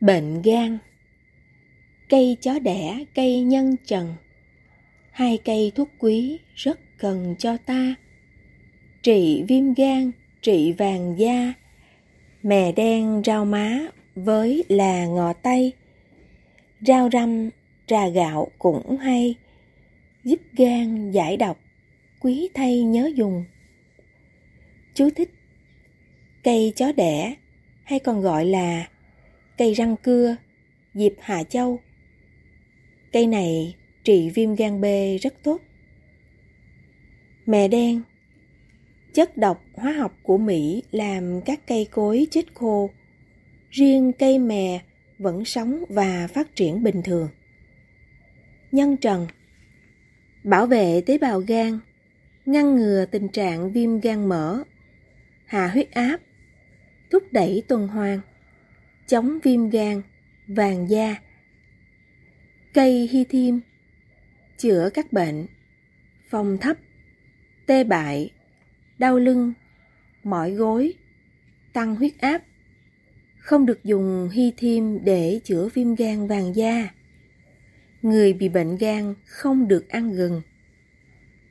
Bệnh gan. Cây chó đẻ, cây nhân trần. Hai cây thuốc quý rất cần cho ta. Trị viêm gan, trị vàng da. Mè đen rau má với là ngò tây Rau răm, trà gạo cũng hay. Giúp gan giải độc, quý thay nhớ dùng. Chú thích Cây chó đẻ hay còn gọi là cây răng cưa, diệp hạ Châu. Cây này trị viêm gan B rất tốt. Mè đen Chất độc hóa học của Mỹ làm các cây cối chết khô. Riêng cây mè vẫn sống và phát triển bình thường. Nhân trần Bảo vệ tế bào gan, ngăn ngừa tình trạng viêm gan mỡ, hạ huyết áp, thúc đẩy tuần hoàn, chống viêm gan, vàng da. Cây hy thiêm chữa các bệnh phòng thấp, tê bại, đau lưng, mỏi gối, tăng huyết áp. Không được dùng hy thiêm để chữa viêm gan vàng da. Người bị bệnh gan không được ăn gừng.